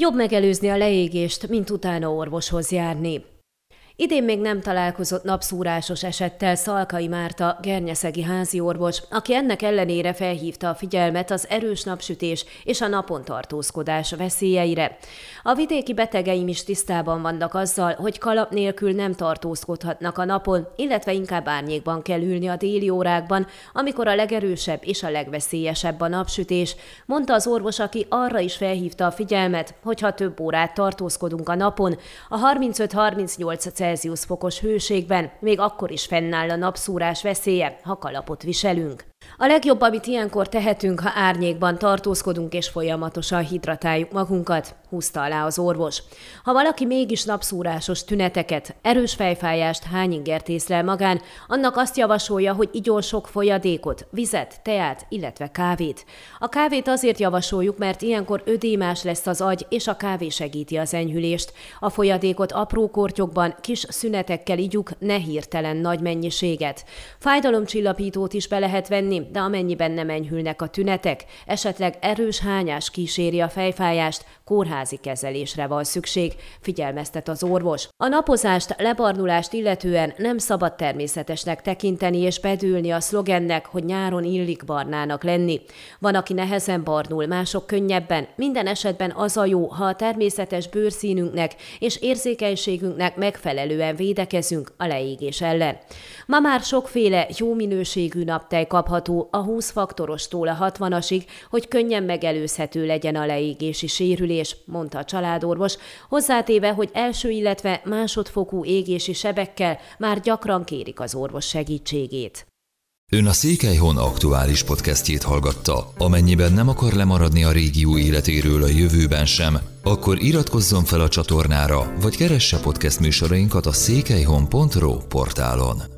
Jobb megelőzni a leégést, mint utána orvoshoz járni. Idén még nem találkozott napszúrásos esettel Szalkai Márta, gernyeszegi házi orvos, aki ennek ellenére felhívta a figyelmet az erős napsütés és a napon tartózkodás veszélyeire. A vidéki betegeim is tisztában vannak azzal, hogy kalap nélkül nem tartózkodhatnak a napon, illetve inkább árnyékban kell ülni a déli órákban, amikor a legerősebb és a legveszélyesebb a napsütés, mondta az orvos, aki arra is felhívta a figyelmet, hogy ha több órát tartózkodunk a napon, a 35-38 Celsius fokos hőségben még akkor is fennáll a napszúrás veszélye, ha kalapot viselünk. A legjobb, amit ilyenkor tehetünk, ha árnyékban tartózkodunk és folyamatosan hidratáljuk magunkat, húzta alá az orvos. Ha valaki mégis napszúrásos tüneteket, erős fejfájást, hányingert észlel magán, annak azt javasolja, hogy igyon sok folyadékot, vizet, teát, illetve kávét. A kávét azért javasoljuk, mert ilyenkor ödémás lesz az agy, és a kávé segíti az enyhülést. A folyadékot apró kortyokban, kis szünetekkel igyuk, ne hirtelen nagy mennyiséget. Fájdalomcsillapítót is be lehet venni, de amennyiben nem enyhülnek a tünetek, esetleg erős hányás kíséri a fejfájást, kórházi kezelésre van szükség, figyelmeztet az orvos. A napozást, lebarnulást illetően nem szabad természetesnek tekinteni és bedülni a szlogennek, hogy nyáron illik barnának lenni. Van, aki nehezen barnul, mások könnyebben. Minden esetben az a jó, ha a természetes bőrszínünknek és érzékenységünknek megfelelően védekezünk a leégés ellen. Ma már sokféle jó minőségű naptej kapható kapható a 20 faktorostól a 60-asig, hogy könnyen megelőzhető legyen a leégési sérülés, mondta a családorvos, hozzátéve, hogy első, illetve másodfokú égési sebekkel már gyakran kérik az orvos segítségét. Ön a Székelyhon aktuális podcastjét hallgatta. Amennyiben nem akar lemaradni a régió életéről a jövőben sem, akkor iratkozzon fel a csatornára, vagy keresse podcast műsorainkat a székelyhon.pro portálon.